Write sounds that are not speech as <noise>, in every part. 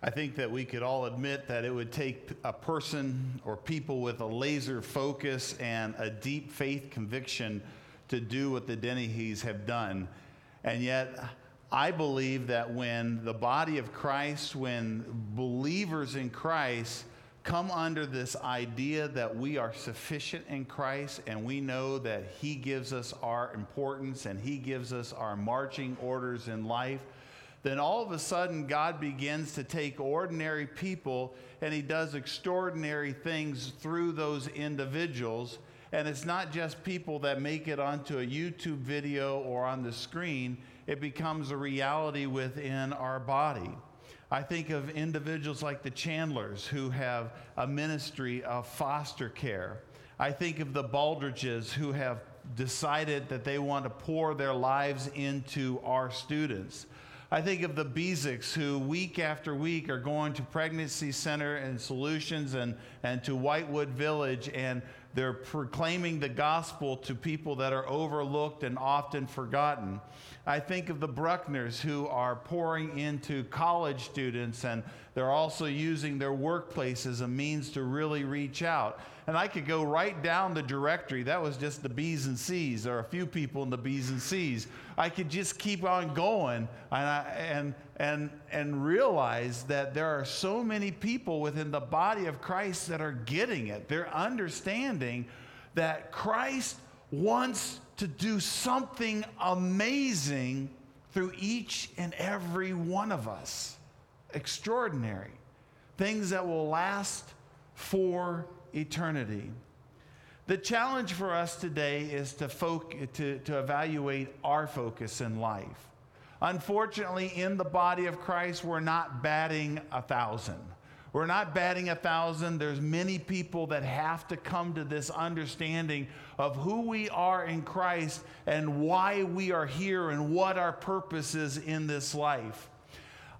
I think that we could all admit that it would take a person or people with a laser focus and a deep faith conviction to do what the Dennehy's have done. And yet, I believe that when the body of Christ, when believers in Christ come under this idea that we are sufficient in Christ and we know that He gives us our importance and He gives us our marching orders in life then all of a sudden God begins to take ordinary people and he does extraordinary things through those individuals. And it's not just people that make it onto a YouTube video or on the screen, it becomes a reality within our body. I think of individuals like the Chandlers who have a ministry of foster care. I think of the Baldridges who have decided that they want to pour their lives into our students. I think of the Beziks who week after week are going to Pregnancy Center and Solutions and, and to Whitewood Village and they're proclaiming the gospel to people that are overlooked and often forgotten. I think of the Bruckners who are pouring into college students and they're also using their workplace as a means to really reach out. And I could go right down the directory. That was just the B's and C's, or a few people in the B's and C's. I could just keep on going and, I, and, and, and realize that there are so many people within the body of Christ that are getting it. They're understanding that Christ wants to do something amazing through each and every one of us. Extraordinary. Things that will last for eternity. The challenge for us today is to, foc- to, to evaluate our focus in life. Unfortunately, in the body of Christ, we're not batting a thousand. We're not batting a thousand. There's many people that have to come to this understanding of who we are in Christ and why we are here and what our purpose is in this life.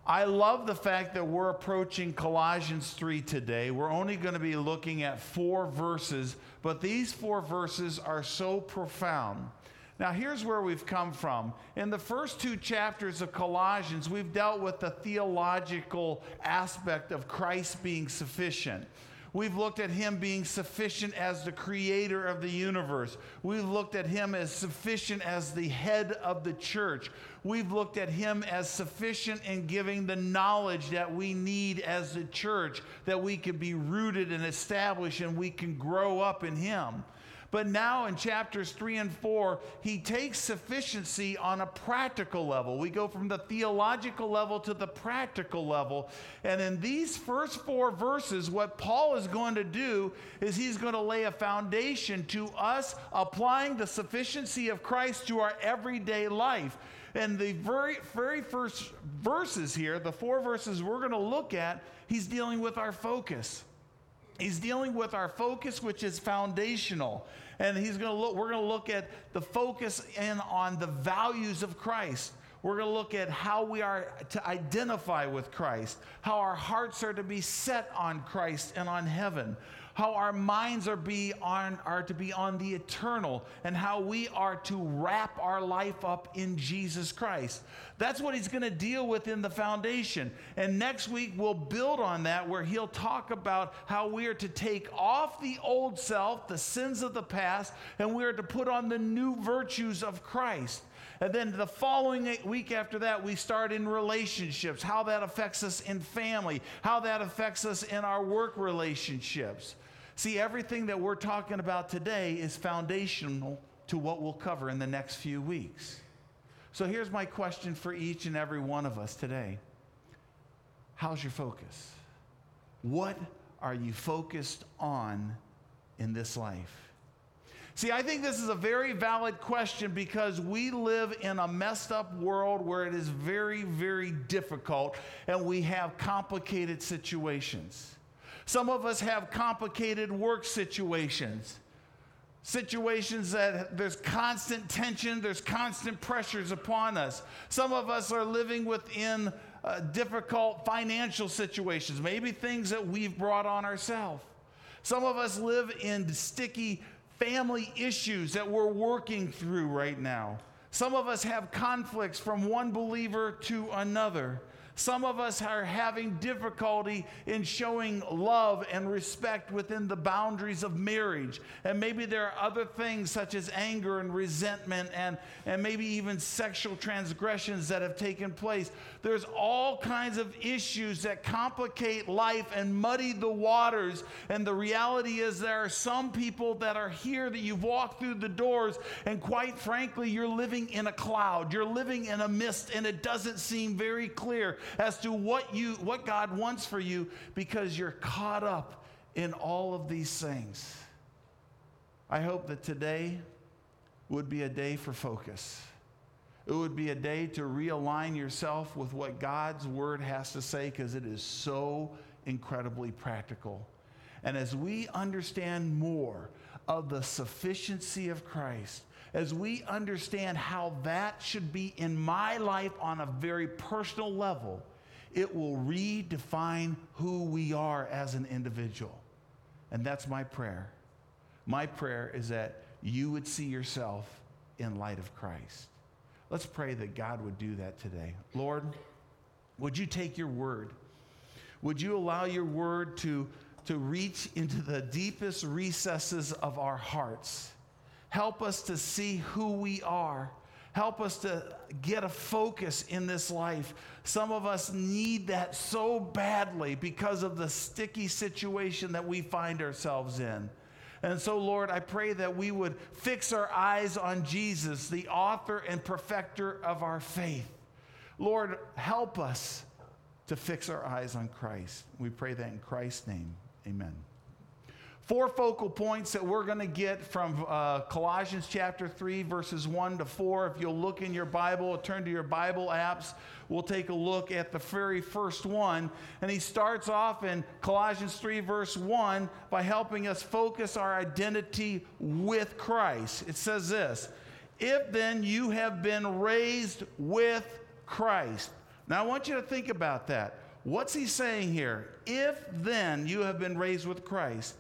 I love the fact that we're approaching Colossians 3 today. We're only going to be looking at four verses, but these four verses are so profound. Now, here's where we've come from. In the first two chapters of Colossians, we've dealt with the theological aspect of Christ being sufficient. We've looked at him being sufficient as the creator of the universe. We've looked at him as sufficient as the head of the church. We've looked at him as sufficient in giving the knowledge that we need as the church, that we can be rooted and established and we can grow up in him. But now in chapters three and four, he takes sufficiency on a practical level. We go from the theological level to the practical level. And in these first four verses, what Paul is going to do is he's going to lay a foundation to us applying the sufficiency of Christ to our everyday life. And the very, very first verses here, the four verses we're going to look at, he's dealing with our focus. He's dealing with our focus, which is foundational. And he's going to look, we're going to look at the focus in on the values of Christ. We're going to look at how we are to identify with Christ, how our hearts are to be set on Christ and on heaven how our minds are, be on, are to be on the eternal, and how we are to wrap our life up in Jesus Christ. That's what he's going to deal with in the foundation. And next week, we'll build on that where he'll talk about how we are to take off the old self, the sins of the past, and we are to put on the new virtues of Christ. And then the following week after that, we start in relationships, how that affects us in family, how that affects us in our work relationships. See, everything that we're talking about today is foundational to what we'll cover in the next few weeks. So here's my question for each and every one of us today How's your focus? What are you focused on in this life? See, I think this is a very valid question because we live in a messed up world where it is very, very difficult and we have complicated situations. Some of us have complicated work situations. Situations that there's constant tension, there's constant pressures upon us. Some of us are living within uh, difficult financial situations, maybe things that we've brought on ourselves. Some of us live in sticky family issues that we're working through right now. Some of us have conflicts from one believer to another. Some of us are having difficulty in showing love and respect within the boundaries of marriage. And maybe there are other things such as anger and resentment and, and maybe even sexual transgressions that have taken place. There's all kinds of issues that complicate life and muddy the waters. And the reality is, there are some people that are here that you've walked through the doors, and quite frankly, you're living in a cloud. You're living in a mist, and it doesn't seem very clear as to what you what God wants for you because you're caught up in all of these things. I hope that today would be a day for focus. It would be a day to realign yourself with what God's word has to say because it is so incredibly practical. And as we understand more of the sufficiency of Christ, as we understand how that should be in my life on a very personal level, it will redefine who we are as an individual. And that's my prayer. My prayer is that you would see yourself in light of Christ. Let's pray that God would do that today. Lord, would you take your word? Would you allow your word to, to reach into the deepest recesses of our hearts? Help us to see who we are. Help us to get a focus in this life. Some of us need that so badly because of the sticky situation that we find ourselves in. And so, Lord, I pray that we would fix our eyes on Jesus, the author and perfecter of our faith. Lord, help us to fix our eyes on Christ. We pray that in Christ's name. Amen. Four focal points that we're going to get from uh, Colossians chapter 3, verses 1 to 4. If you'll look in your Bible, turn to your Bible apps, we'll take a look at the very first one. And he starts off in Colossians 3, verse 1, by helping us focus our identity with Christ. It says this If then you have been raised with Christ. Now I want you to think about that. What's he saying here? If then you have been raised with Christ.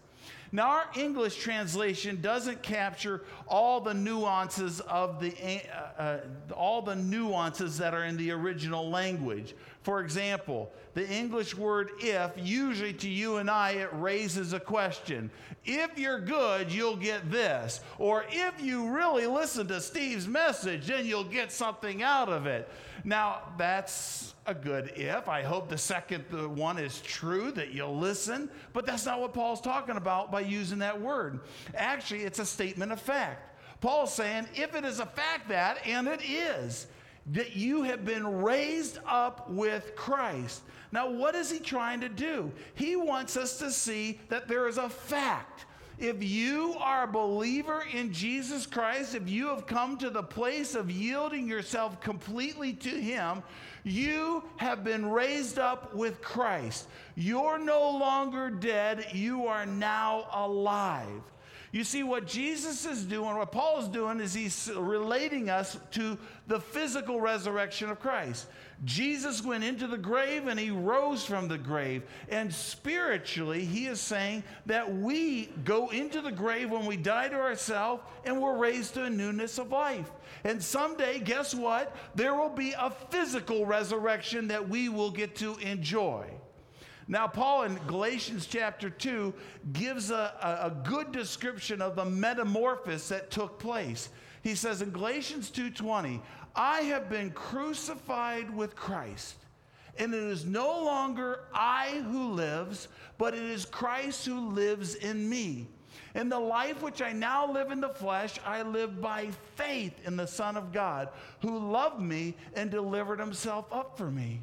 Now, our English translation doesn't capture all the nuances of the uh, uh, all the nuances that are in the original language. For example, the English word if, usually to you and I, it raises a question. If you're good, you'll get this. Or if you really listen to Steve's message, then you'll get something out of it. Now, that's a good if. I hope the second one is true, that you'll listen. But that's not what Paul's talking about by using that word. Actually, it's a statement of fact. Paul's saying, if it is a fact that, and it is, that you have been raised up with Christ. Now, what is he trying to do? He wants us to see that there is a fact. If you are a believer in Jesus Christ, if you have come to the place of yielding yourself completely to Him, you have been raised up with Christ. You're no longer dead, you are now alive. You see, what Jesus is doing, what Paul is doing, is he's relating us to the physical resurrection of Christ. Jesus went into the grave and he rose from the grave. And spiritually, he is saying that we go into the grave when we die to ourselves and we're raised to a newness of life. And someday, guess what? There will be a physical resurrection that we will get to enjoy. Now, Paul in Galatians chapter 2 gives a, a, a good description of the metamorphosis that took place. He says in Galatians 2:20, I have been crucified with Christ, and it is no longer I who lives, but it is Christ who lives in me. In the life which I now live in the flesh, I live by faith in the Son of God, who loved me and delivered himself up for me.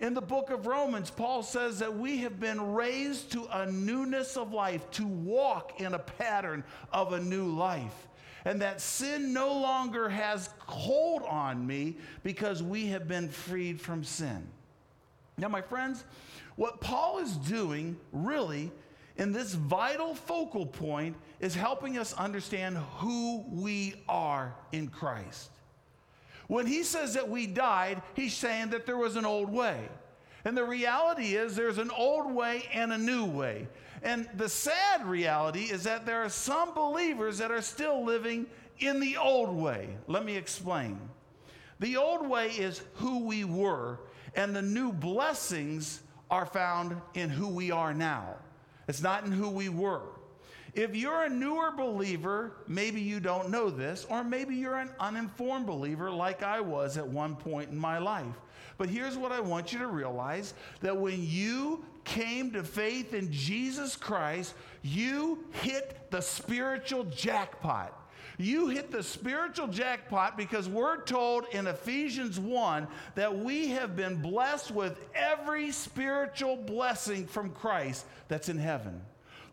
In the book of Romans, Paul says that we have been raised to a newness of life, to walk in a pattern of a new life. And that sin no longer has hold on me because we have been freed from sin. Now, my friends, what Paul is doing really in this vital focal point is helping us understand who we are in Christ. When he says that we died, he's saying that there was an old way. And the reality is there's an old way and a new way. And the sad reality is that there are some believers that are still living in the old way. Let me explain. The old way is who we were, And the new blessings are found in who we are now. It's not in who we were. If you're a newer believer, maybe you don't know this, or maybe you're an uninformed believer like I was at one point in my life. But here's what I want you to realize that when you came to faith in Jesus Christ, you hit the spiritual jackpot. You hit the spiritual jackpot because we're told in Ephesians 1 that we have been blessed with every spiritual blessing from Christ that's in heaven.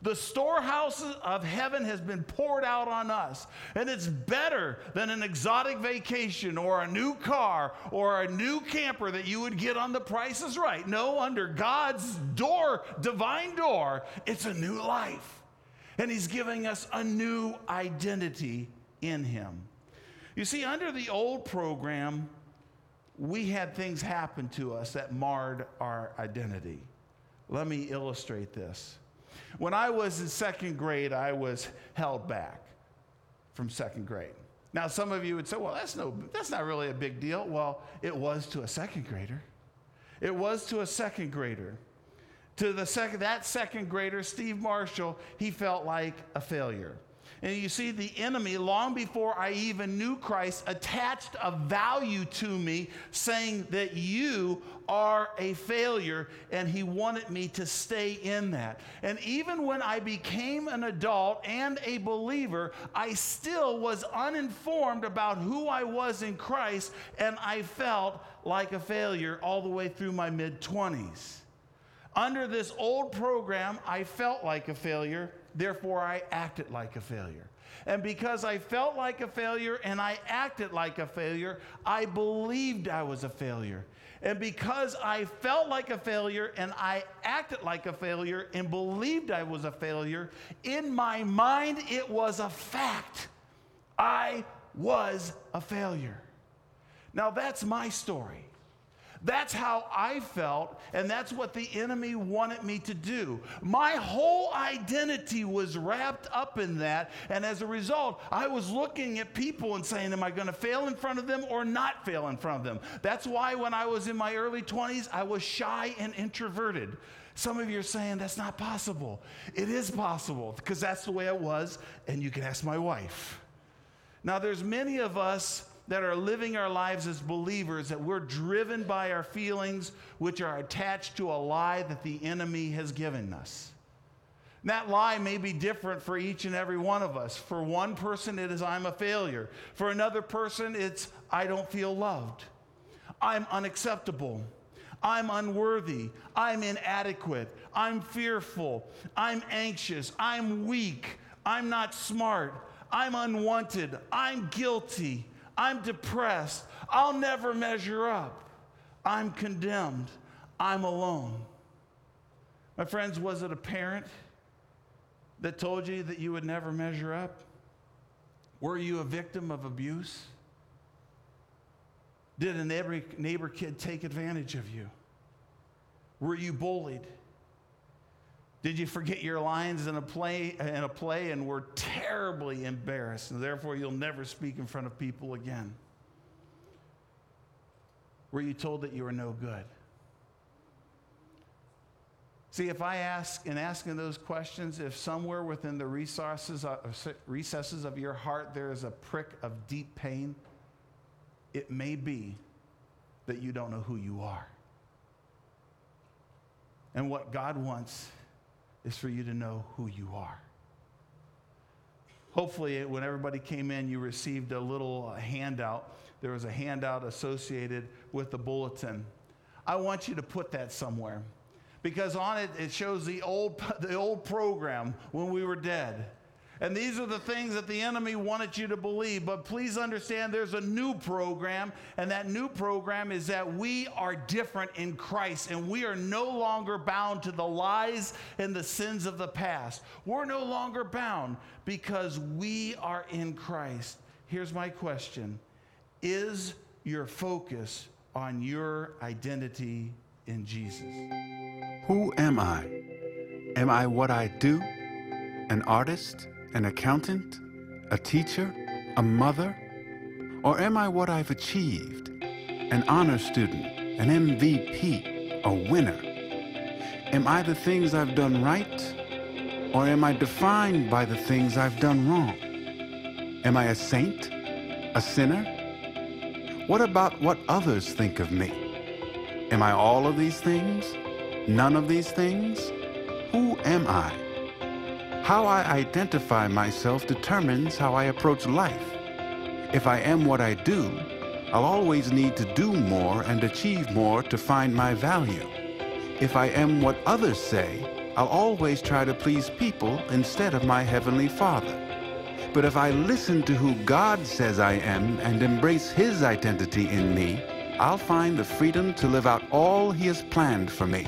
The storehouse of heaven has been poured out on us. And it's better than an exotic vacation or a new car or a new camper that you would get on the Price is Right. No, under God's door, divine door, it's a new life. And He's giving us a new identity in Him. You see, under the old program, we had things happen to us that marred our identity. Let me illustrate this. When I was in second grade, I was held back from second grade. Now, some of you would say, well, that's, no, that's not really a big deal. Well, it was to a second grader. It was to a second grader. To the second, that second grader, Steve Marshall, he felt like a failure. And you see, the enemy, long before I even knew Christ, attached a value to me saying that you are a failure, and he wanted me to stay in that. And even when I became an adult and a believer, I still was uninformed about who I was in Christ, and I felt like a failure all the way through my mid 20s. Under this old program, I felt like a failure Therefore, I acted like a failure. And because I felt like a failure and I acted like a failure, I believed I was a failure. And because I felt like a failure and I acted like a failure and believed I was a failure, in my mind it was a fact. I was a failure. Now that's my story. That's how I felt, and that's what the enemy wanted me to do. My whole identity was wrapped up in that, and as a result, I was looking at people and saying, Am I going to fail in front of them or not fail in front of them? That's why when I was in my early 20s, I was shy and introverted. Some of you are saying that's not possible. It is possible because that's the way it was, and you can ask my wife. Now, there's many of us that are living our lives as believers that we're driven by our feelings, which are attached to a lie that the enemy has given us. that lie may be different for each and every one of us. For one person, it is, I'm a failure. For another person, it's, I don't feel loved. I'm unacceptable. I'm unworthy. I'm inadequate. I'm fearful. I'm anxious. I'm weak. I'm not smart. I'm unwanted. I'm guilty. I'm depressed. I'll never measure up. I'm condemned. I'm alone. My friends, was it a parent that told you that you would never measure up? Were you a victim of abuse? Did a neighbor, neighbor kid take advantage of you? Were you bullied? Did you forget your lines in a play, in a play and were terribly embarrassed, and therefore you'll never speak in front of people again? Were you told that you were no good? See, if I ask, in asking those questions, if somewhere within the resources, recesses of your heart there is a prick of deep pain, it may be that you don't know who you are. And what God wants is for you to know who you are. Hopefully, when everybody came in, you received a little uh, handout. There was a handout associated with the bulletin. I want you to put that somewhere because on it, it shows the old, <laughs> the old program when we were dead. And these are the things that the enemy wanted you to believe. But please understand there's a new program, and that new program is that we are different in Christ, and we are no longer bound to the lies and the sins of the past. We're no longer bound because we are in Christ. Here's my question Is your focus on your identity in Jesus? Who am I? Am I what I do? An artist? An accountant, a teacher, a mother? Or am I what I've achieved? An honor student, an MVP, a winner? Am I the things I've done right? Or am I defined by the things I've done wrong? Am I a saint? A sinner? What about what others think of me? Am I all of these things? None of these things? Who am I? How I identify myself determines how I approach life. If I am what I do, I'll always need to do more and achieve more to find my value. If I am what others say, I'll always try to please people instead of my Heavenly Father. But if I listen to who God says I am and embrace His identity in me, I'll find the freedom to live out all He has planned for me.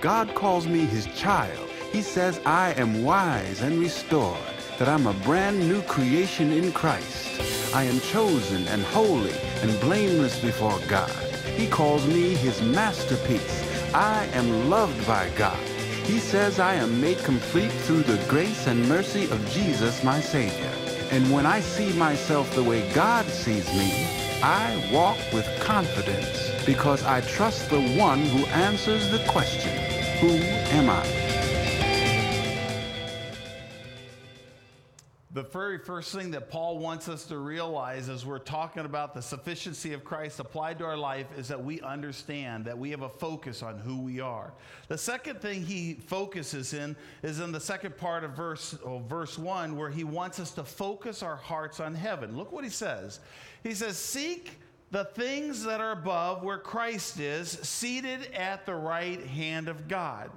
God calls me His child. He says I am wise and restored, that I'm a brand new creation in Christ. I am chosen and holy and blameless before God. He calls me His masterpiece. I am loved by God. He says I am made complete through the grace and mercy of Jesus, my Savior. And when I see myself the way God sees me, I walk with confidence because I trust the one who answers the question, Who am I? The very first thing that Paul wants us to realize as we're talking about the sufficiency of Christ applied to our life is that we understand that we have a focus on who we are. The second thing he focuses in is in the second part of verse, oh, verse 1, where he wants us to focus our hearts on heaven. Look what he says. He says, Seek the things that are above where Christ is, seated at the right hand of God.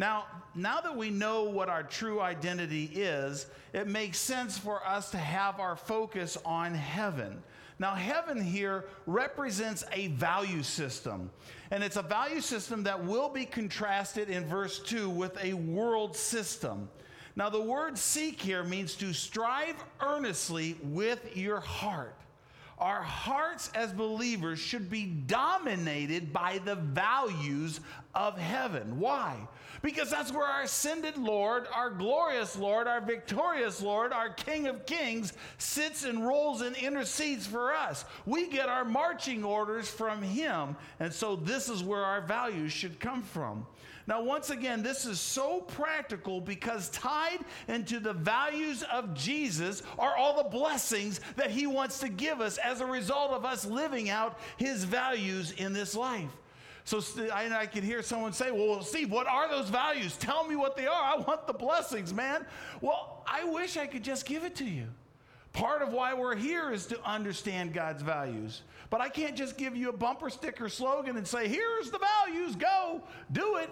Now, now that we know what our true identity is, it makes sense for us to have our focus on heaven. Now, heaven here represents a value system, and it's a value system that will be contrasted in verse 2 with a world system. Now, the word seek here means to strive earnestly with your heart. Our hearts as believers should be dominated by the values of heaven. Why? Because that's where our ascended Lord, our glorious Lord, our victorious Lord, our King of Kings sits and rolls and intercedes for us. We get our marching orders from Him, and so this is where our values should come from. Now, once again, this is so practical because tied into the values of Jesus are all the blessings that He wants to give us as a result of us living out His values in this life. So I, I hear someone say, Well, Steve, what are those values? Tell me what they are. I want the blessings, man. Well, I wish I could just give it to you. Part of why we're here is to understand God's values. But I can't just give you a bumper sticker slogan and say, Here's the values, go, do it.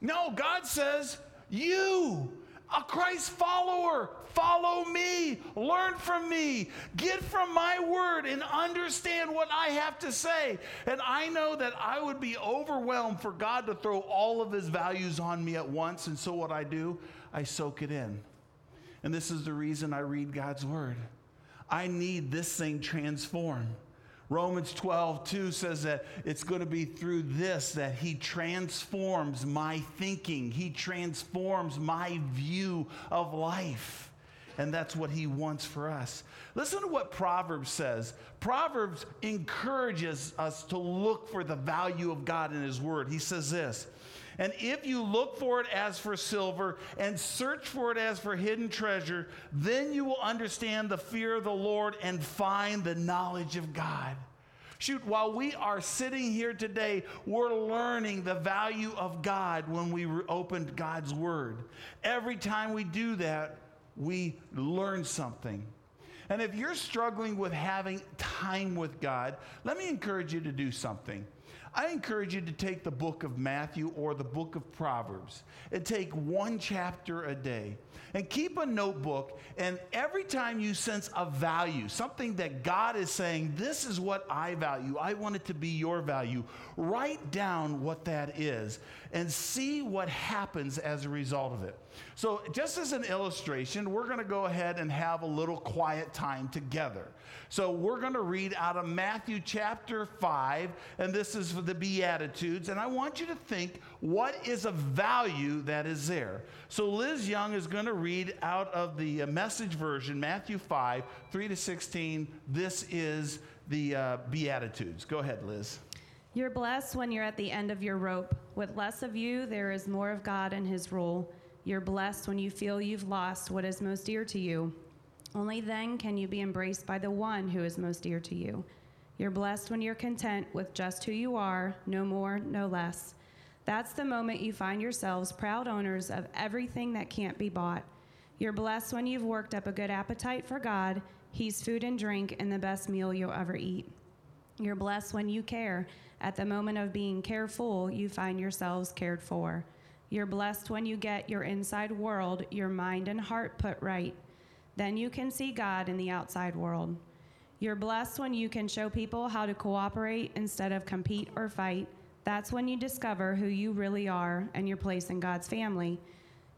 No, God says, You a Christ follower. Follow me. Learn from me. Get from my word and understand what I have to say. And I know that I would be overwhelmed for God to throw all of his values on me at once. And so what I do, I soak it in. And this is the reason I read God's word. I need this thing transformed. Romans 12, 2 says that it's going to be through this that he transforms my thinking, he transforms my view of life. And that's what he wants for us. Listen to what Proverbs says. Proverbs encourages us to look for the value of God in his word. He says this and if you look for it as for silver and search for it as for hidden treasure, then you will understand the fear of the Lord and find the knowledge of God. Shoot, while we are sitting here today, we're learning the value of God when we opened God's Word. Every time we do that, we learn something. And if you're struggling with having time with God, let me encourage you to do something. I encourage you to take the book of Matthew or the book of Proverbs and take one chapter a day and keep a notebook. And every time you sense a value, something that God is saying, this is what I value, I want it to be your value, write down what that is and see what happens as a result of it. So, just as an illustration, we're going to go ahead and have a little quiet time together. So, we're going to read out of Matthew chapter 5, and this is for the Beatitudes. And I want you to think what is a value that is there. So, Liz Young is going to read out of the uh, message version, Matthew 5, 3 to 16. This is the uh, Beatitudes. Go ahead, Liz. You're blessed when you're at the end of your rope. With less of you, there is more of God and His rule. You're blessed when you feel you've lost what is most dear to you. Only then can you be embraced by the one who is most dear to you. You're blessed when you're content with just who you are, no more, no less. That's the moment you find yourselves proud owners of everything that can't be bought. You're blessed when you've worked up a good appetite for God. He's food and drink and the best meal you'll ever eat. You're blessed when you care. At the moment of being careful, you find yourselves cared for. You're blessed when you get your inside world, your mind and heart put right. Then you can see God in the outside world. You're blessed when you can show people how to cooperate instead of compete or fight. That's when you discover who you really are and your place in God's family.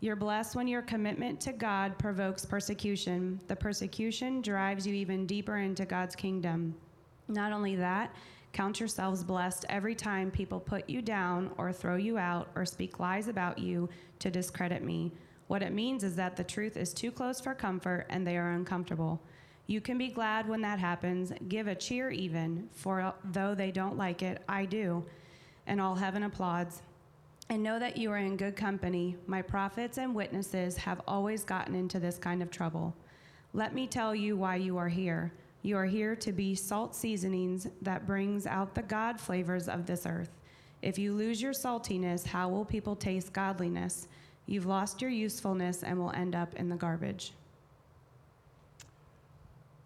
You're blessed when your commitment to God provokes persecution. The persecution drives you even deeper into God's kingdom. Not only that, count yourselves blessed every time people put you down or throw you out or speak lies about you to discredit me. What it means is that the truth is too close for comfort and they are uncomfortable. You can be glad when that happens. Give a cheer even, for though they don't like it, I do. And all heaven applauds. And know that you are in good company. My prophets and witnesses have always gotten into this kind of trouble. Let me tell you why you are here. You are here to be salt seasonings that brings out the God flavors of this earth. If you lose your saltiness, how will people taste godliness? You've lost your usefulness and will end up in the garbage.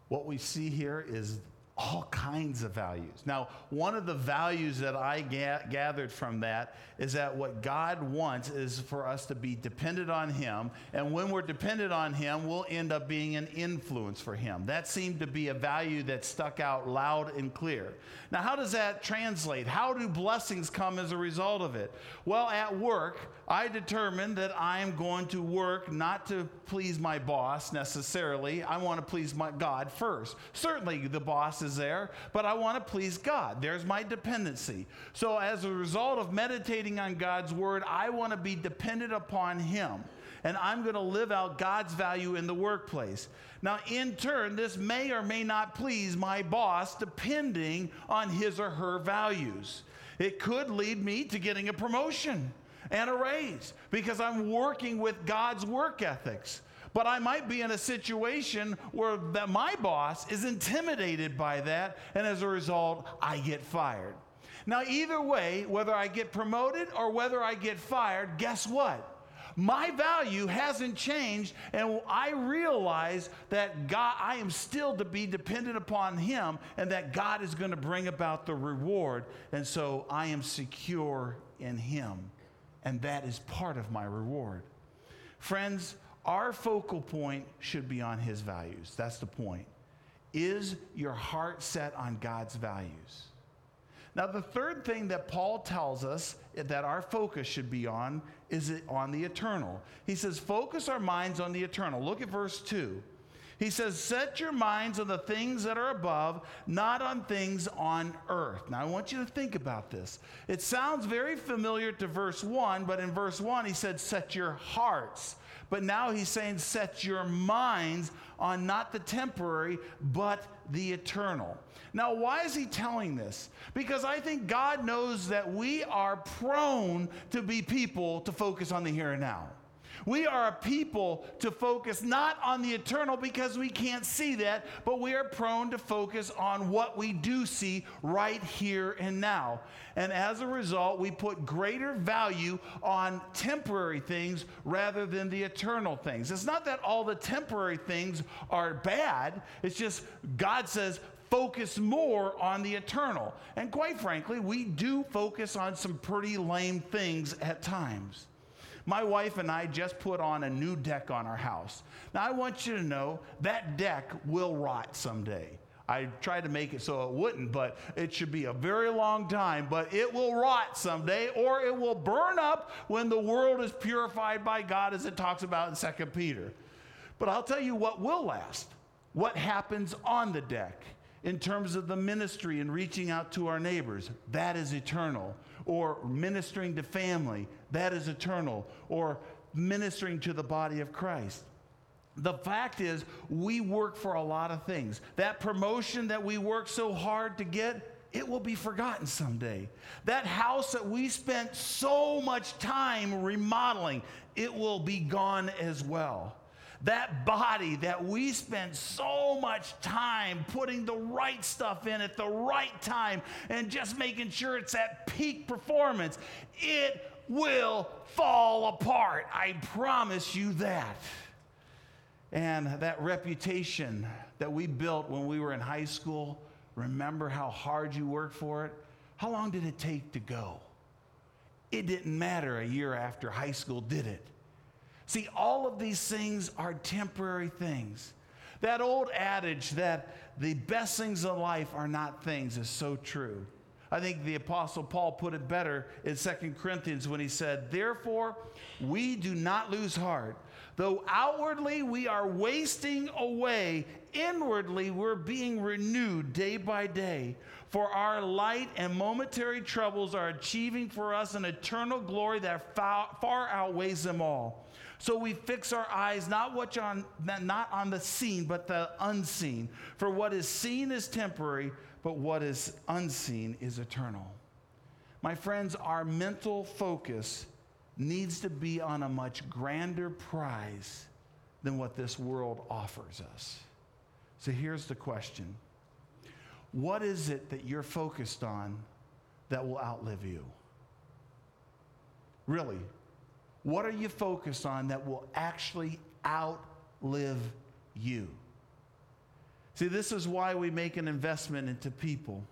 What we see here is all kinds of values. Now, one of the values that I ga- gathered from that is that what God wants is for us to be dependent on Him. And when we're dependent on Him, we'll end up being an influence for Him. That seemed to be a value that stuck out loud and clear. Now, how does that translate? How do blessings come as a result of it? Well, at work, I determined that I am going to work not to please my boss necessarily. I want to please my God first. Certainly, the boss is there, but I want to please God. There's my dependency. So, as a result of meditating on God's word, I want to be dependent upon Him. And I'm going to live out God's value in the workplace. Now, in turn, this may or may not please my boss depending on his or her values. It could lead me to getting a promotion and a raise because I'm working with God's work ethics. But I might be in a situation where that my boss is intimidated by that, and as a result, I get fired. Now, either way, whether I get promoted or whether I get fired, guess what? My value hasn't changed, and I realize that God, I am still to be dependent upon Him, and that God is going to bring about the reward. And so I am secure in Him, and that is part of my reward. Friends, our focal point should be on His values. That's the point. Is your heart set on God's values? Now, the third thing that Paul tells us that our focus should be on is on the eternal. He says, Focus our minds on the eternal. Look at verse 2. He says, Set your minds on the things that are above, not on things on earth. Now, I want you to think about this. It sounds very familiar to verse 1, but in verse 1, he said, Set your hearts. But now he's saying, Set your minds on not the temporary, but the eternal. Now, why is he telling this? Because I think God knows that we are prone to be people to focus on the here and now. We are a people to focus not on the eternal because we can't see that, but we are prone to focus on what we do see right here and now. And as a result, we put greater value on temporary things rather than the eternal things. It's not that all the temporary things are bad, it's just God says, focus more on the eternal. And quite frankly, we do focus on some pretty lame things at times. My wife and I just put on a new deck on our house. Now, I want you to know that deck will rot someday. I tried to make it so it wouldn't, but it should be a very long time. But it will rot someday, or it will burn up when the world is purified by God, as it talks about in 2 Peter. But I'll tell you what will last what happens on the deck in terms of the ministry and reaching out to our neighbors. That is eternal. Or ministering to family. That is eternal. Or ministering to the body of Christ. The fact is, we work for a lot of things. That promotion that we work so hard to get, it will be forgotten someday. That house that we spent so much time remodeling, it will be gone as well. That body that we spent so much time putting the right stuff in at the right time and just making sure it's at peak performance, it will fall apart. I promise you that. And that reputation that we built when we were in high school, remember how hard you worked for it? How long did it take to go? It didn't matter a year after high school, did it? See, all of these things are temporary things. That old adage that the best things of life are not things is so true. I think the Apostle Paul put it better in 2 Corinthians when he said, Therefore, we do not lose heart. Though outwardly we are wasting away, inwardly we're being renewed day by day. For our light and momentary troubles are achieving for us an eternal glory that far outweighs them all. So we fix our eyes not what on not on the seen, but the unseen. For what is seen is temporary, but what is unseen is eternal. My friends, our mental focus needs to be on a much grander prize than what this world offers us. So here's the question What is it that you're focused on that will outlive you? Really, what are you focused on that will actually outlive you? See, this is why we make an investment into people.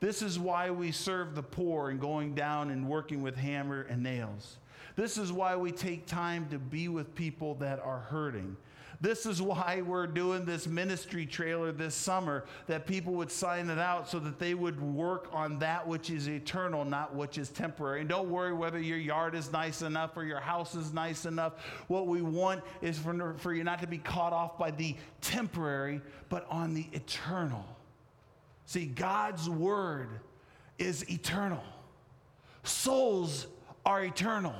This is why we serve the poor and going down and working with hammer and nails. This is why we take time to be with people that are hurting. This is why we're doing this ministry trailer this summer, that people would sign it out so that they would work on that which is eternal, not which is temporary. And don't worry whether your yard is nice enough or your house is nice enough. What we want is for, for you not to be caught off by the temporary, but on the eternal. See, God's word is eternal, souls are eternal.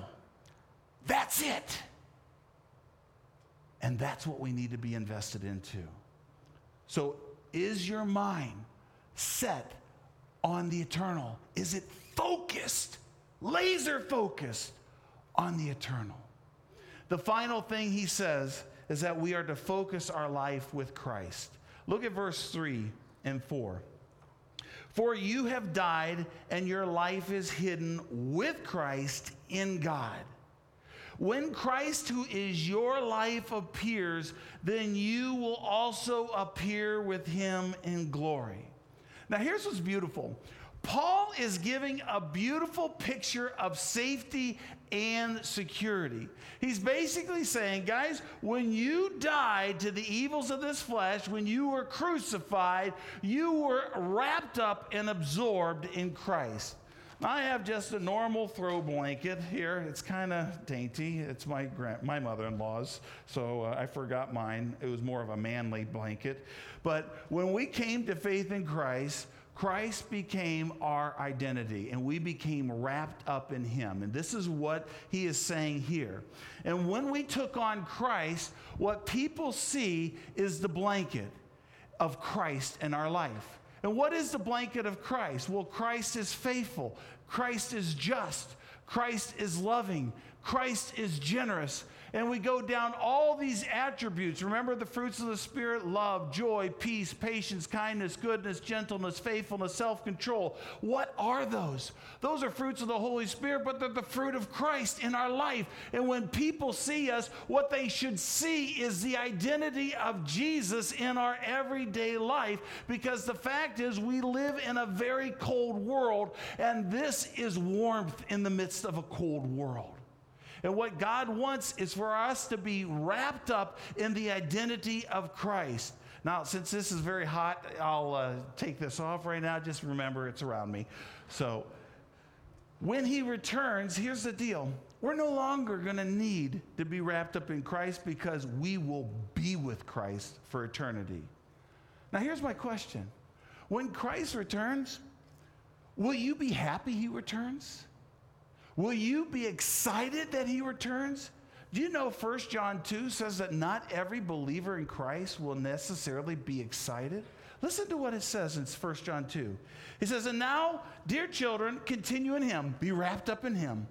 That's it. And that's what we need to be invested into. So, is your mind set on the eternal? Is it focused, laser focused on the eternal? The final thing he says is that we are to focus our life with Christ. Look at verse 3 and 4. For you have died, and your life is hidden with Christ in God. When Christ, who is your life, appears, then you will also appear with him in glory. Now, here's what's beautiful Paul is giving a beautiful picture of safety and security. He's basically saying, guys, when you died to the evils of this flesh, when you were crucified, you were wrapped up and absorbed in Christ. I have just a normal throw blanket here. It's kind of dainty. It's my grand, my mother-in-law's, so uh, I forgot mine. It was more of a manly blanket. But when we came to faith in Christ, Christ became our identity and we became wrapped up in him. And this is what he is saying here. And when we took on Christ, what people see is the blanket of Christ in our life. And what is the blanket of Christ? Well, Christ is faithful, Christ is just, Christ is loving, Christ is generous, and we go down all these attributes. Remember the fruits of the Spirit love, joy, peace, patience, kindness, goodness, gentleness, faithfulness, self control. What are those? Those are fruits of the Holy Spirit, but they're the fruit of Christ in our life. And when people see us, what they should see is the identity of Jesus in our everyday life because the fact is, we live in a very cold world, and this is warmth in the midst of a cold world. And what God wants is for us to be wrapped up in the identity of Christ. Now, since this is very hot, I'll uh, take this off right now. Just remember it's around me. So, when he returns, here's the deal we're no longer going to need to be wrapped up in Christ because we will be with Christ for eternity. Now, here's my question When Christ returns, will you be happy he returns? Will you be excited that he returns? Do you know 1 John 2 says that not every believer in Christ will necessarily be excited? Listen to what it says in 1 John 2. He says, And now, dear children, continue in him, be wrapped up in him,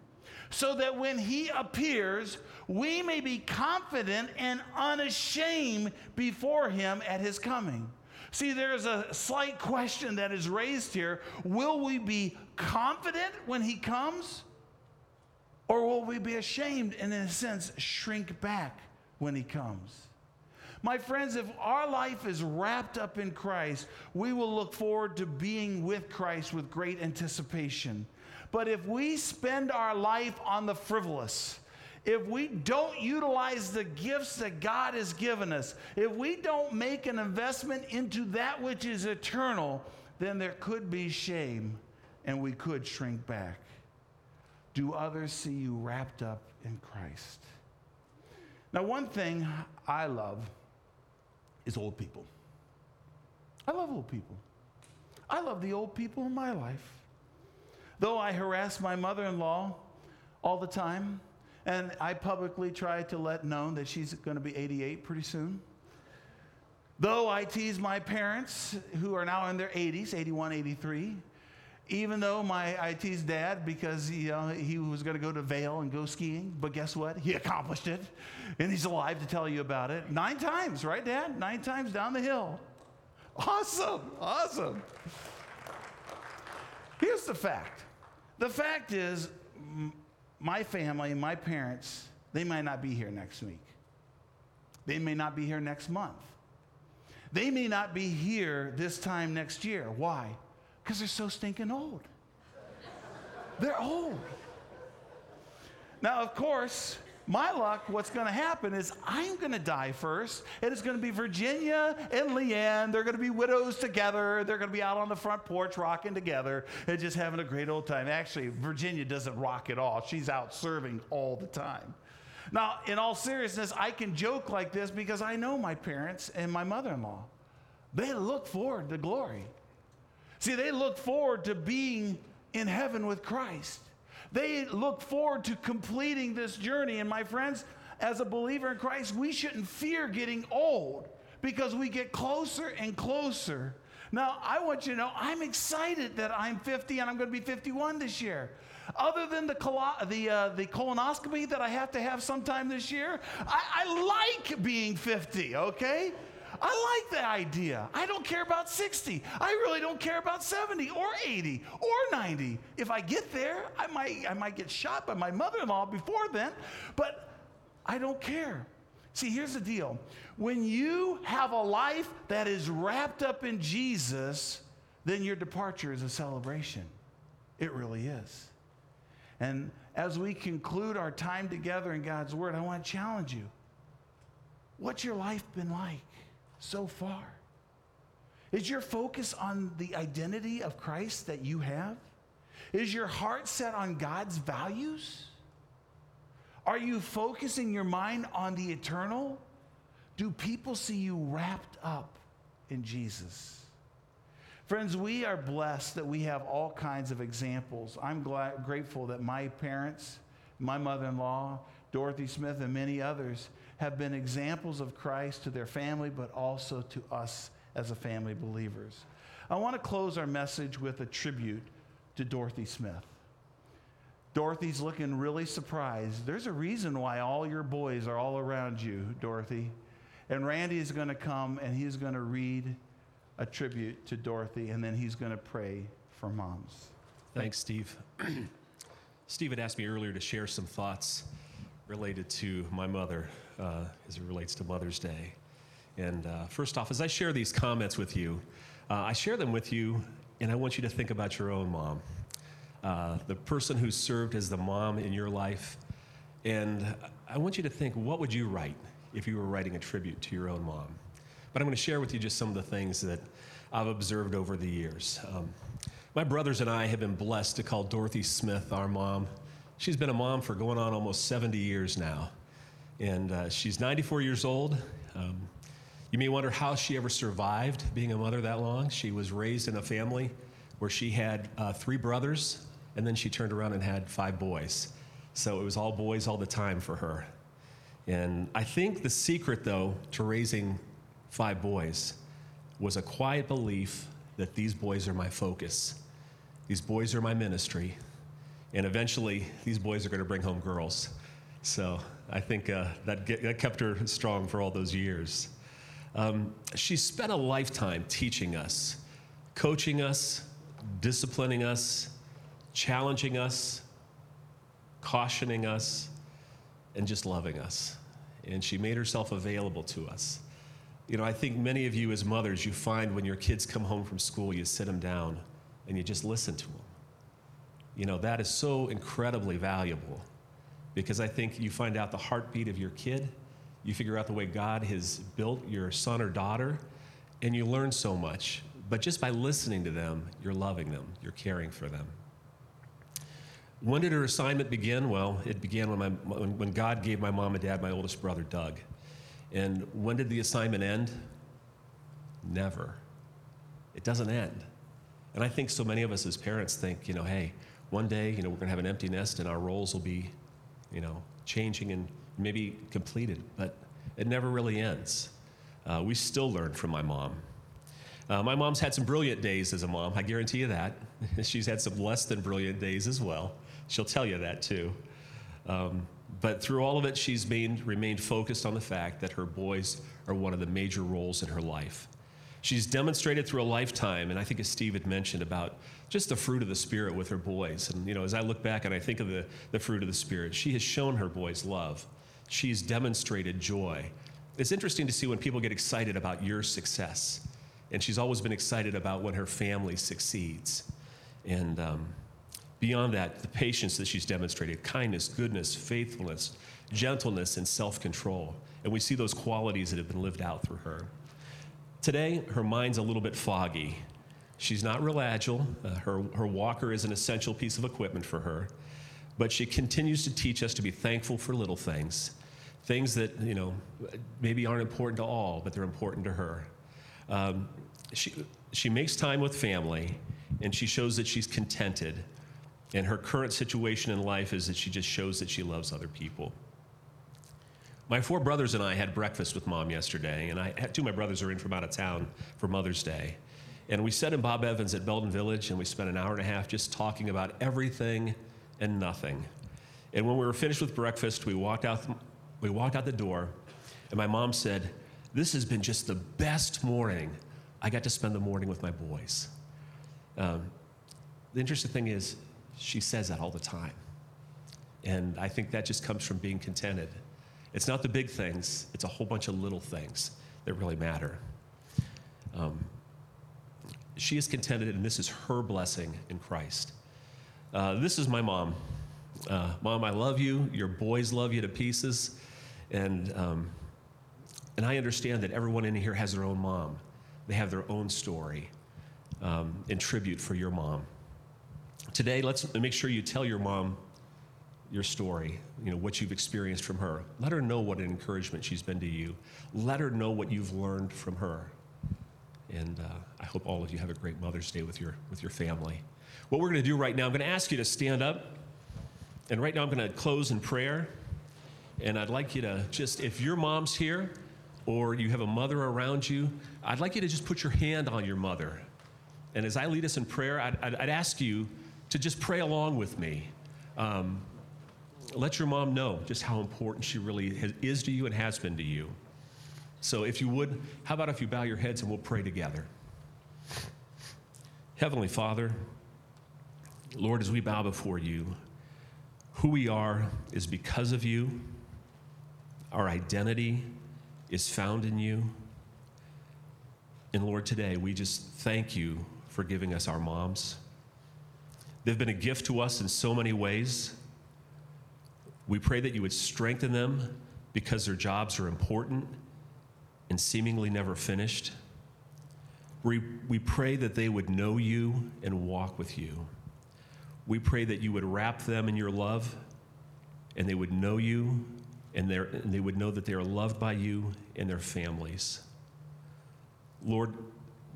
so that when he appears, we may be confident and unashamed before him at his coming. See, there's a slight question that is raised here. Will we be confident when he comes? Or will we be ashamed and, in a sense, shrink back when he comes? My friends, if our life is wrapped up in Christ, we will look forward to being with Christ with great anticipation. But if we spend our life on the frivolous, if we don't utilize the gifts that God has given us, if we don't make an investment into that which is eternal, then there could be shame and we could shrink back. Do others see you wrapped up in Christ? Now, one thing I love is old people. I love old people. I love the old people in my life. Though I harass my mother in law all the time, and I publicly try to let known that she's going to be 88 pretty soon. Though I tease my parents, who are now in their 80s, 81, 83, even though my I teased dad because you know, he was going to go to Vail and go skiing, but guess what? He <laughs> accomplished it, and he's alive to tell you about it. Nine times, right, Dad? Nine times down the hill. Awesome, awesome. Here's the fact. The fact is, my family, my parents, they might not be here next week. They may not be here next month. They may not be here this time next year. Why? Because they're so stinking old. They're old. Now, of course, my luck, what's going to happen is I'm going to die first, and it's going to be Virginia and Leanne. They're going to be widows together. They're going to be out on the front porch rocking together and just having a great old time. Actually, Virginia doesn't rock at all. She's out serving all the time. Now, in all seriousness, I can joke like this because I know my parents and my mother in law. They look forward to glory. See, they look forward to being in heaven with Christ. They look forward to completing this journey. And my friends, as a believer in Christ, we shouldn't fear getting old because we get closer and closer. Now, I want you to know I'm excited that I'm 50 and I'm going to be 51 this year. Other than the, colo- the, uh, the colonoscopy that I have to have sometime this year, I, I like being 50, okay? I like the idea. I don't care about 60. I really don't care about 70 or 80 or 90. If I get there, I might, I might get shot by my mother in law before then, but I don't care. See, here's the deal when you have a life that is wrapped up in Jesus, then your departure is a celebration. It really is. And as we conclude our time together in God's Word, I want to challenge you. What's your life been like? So far? Is your focus on the identity of Christ that you have? Is your heart set on God's values? Are you focusing your mind on the eternal? Do people see you wrapped up in Jesus? Friends, we are blessed that we have all kinds of examples. I'm glad, grateful that my parents, my mother in law, Dorothy Smith, and many others have been examples of Christ to their family, but also to us as a family believers. I want to close our message with a tribute to Dorothy Smith. Dorothy's looking really surprised. There's a reason why all your boys are all around you, Dorothy. And Randy is going to come and he's going to read a tribute to Dorothy, and then he's going to pray for moms. Thanks, Steve. <clears throat> Steve had asked me earlier to share some thoughts related to my mother uh, as it relates to Mother's Day. And uh, first off, as I share these comments with you, uh, I share them with you, and I want you to think about your own mom, uh, the person who served as the mom in your life. And I want you to think, what would you write if you were writing a tribute to your own mom? But I'm going to share with you just some of the things that I've observed over the years. Um, my brothers and I have been blessed to call Dorothy Smith our mom. She's been a mom for going on almost 70 years now. And uh, she's 94 years old. Um, you may wonder how she ever survived being a mother that long. She was raised in a family where she had uh, three brothers, and then she turned around and had five boys. So it was all boys all the time for her. And I think the secret, though, to raising five boys was a quiet belief that these boys are my focus. These boys are my ministry. And eventually, these boys are going to bring home girls. So I think uh, that, get, that kept her strong for all those years. Um, she spent a lifetime teaching us, coaching us, disciplining us, challenging us, cautioning us, and just loving us. And she made herself available to us. You know, I think many of you as mothers, you find when your kids come home from school, you sit them down and you just listen to them. You know, that is so incredibly valuable because I think you find out the heartbeat of your kid, you figure out the way God has built your son or daughter, and you learn so much. But just by listening to them, you're loving them, you're caring for them. When did her assignment begin? Well, it began when, my, when God gave my mom and dad my oldest brother, Doug. And when did the assignment end? Never. It doesn't end. And I think so many of us as parents think, you know, hey, one day, you know, we're going to have an empty nest and our roles will be, you know, changing and maybe completed, but it never really ends. Uh, we still learn from my mom. Uh, my mom's had some brilliant days as a mom, I guarantee you that. <laughs> She's had some less than brilliant days as well. She'll tell you that too. Um, but through all of it, she's been, remained focused on the fact that her boys are one of the major roles in her life. She's demonstrated through a lifetime, and I think as Steve had mentioned about just the fruit of the Spirit with her boys. And, you know, as I look back and I think of the, the fruit of the Spirit, she has shown her boys love. She's demonstrated joy. It's interesting to see when people get excited about your success. And she's always been excited about when her family succeeds. And, um, Beyond that, the patience that she's demonstrated kindness, goodness, faithfulness, gentleness, and self control. And we see those qualities that have been lived out through her. Today, her mind's a little bit foggy. She's not real agile. Uh, her, her walker is an essential piece of equipment for her. But she continues to teach us to be thankful for little things, things that, you know, maybe aren't important to all, but they're important to her. Um, she, she makes time with family, and she shows that she's contented and her current situation in life is that she just shows that she loves other people. My four brothers and I had breakfast with mom yesterday, and I had two of my brothers are in from out of town for Mother's Day. And we sat in Bob Evans at Belden Village, and we spent an hour and a half just talking about everything and nothing. And when we were finished with breakfast, we walked out, we walked out the door, and my mom said, This has been just the best morning. I got to spend the morning with my boys. Um, the interesting thing is, she says that all the time. And I think that just comes from being contented. It's not the big things, it's a whole bunch of little things that really matter. Um, she is contented, and this is her blessing in Christ. Uh, this is my mom. Uh, mom, I love you. Your boys love you to pieces. And, um, and I understand that everyone in here has their own mom. They have their own story um, in tribute for your mom. Today, let's make sure you tell your mom your story, you know, what you've experienced from her. Let her know what an encouragement she's been to you. Let her know what you've learned from her. And uh, I hope all of you have a great Mother's Day with your, with your family. What we're going to do right now, I'm going to ask you to stand up. And right now, I'm going to close in prayer. And I'd like you to just, if your mom's here or you have a mother around you, I'd like you to just put your hand on your mother. And as I lead us in prayer, I'd, I'd, I'd ask you to just pray along with me. Um, let your mom know just how important she really has, is to you and has been to you. So, if you would, how about if you bow your heads and we'll pray together? Heavenly Father, Lord, as we bow before you, who we are is because of you. Our identity is found in you. And Lord, today we just thank you for giving us our moms. They've been a gift to us in so many ways. We pray that you would strengthen them because their jobs are important and seemingly never finished. We, we pray that they would know you and walk with you. We pray that you would wrap them in your love and they would know you and, and they would know that they are loved by you and their families. Lord,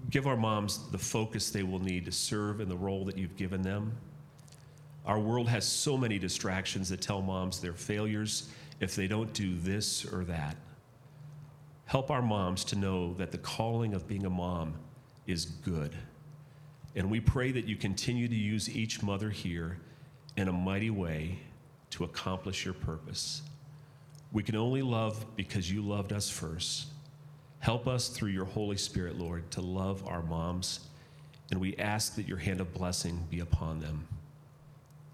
give our moms the focus they will need to serve in the role that you've given them. Our world has so many distractions that tell moms they're failures if they don't do this or that. Help our moms to know that the calling of being a mom is good. And we pray that you continue to use each mother here in a mighty way to accomplish your purpose. We can only love because you loved us first. Help us through your Holy Spirit, Lord, to love our moms, and we ask that your hand of blessing be upon them.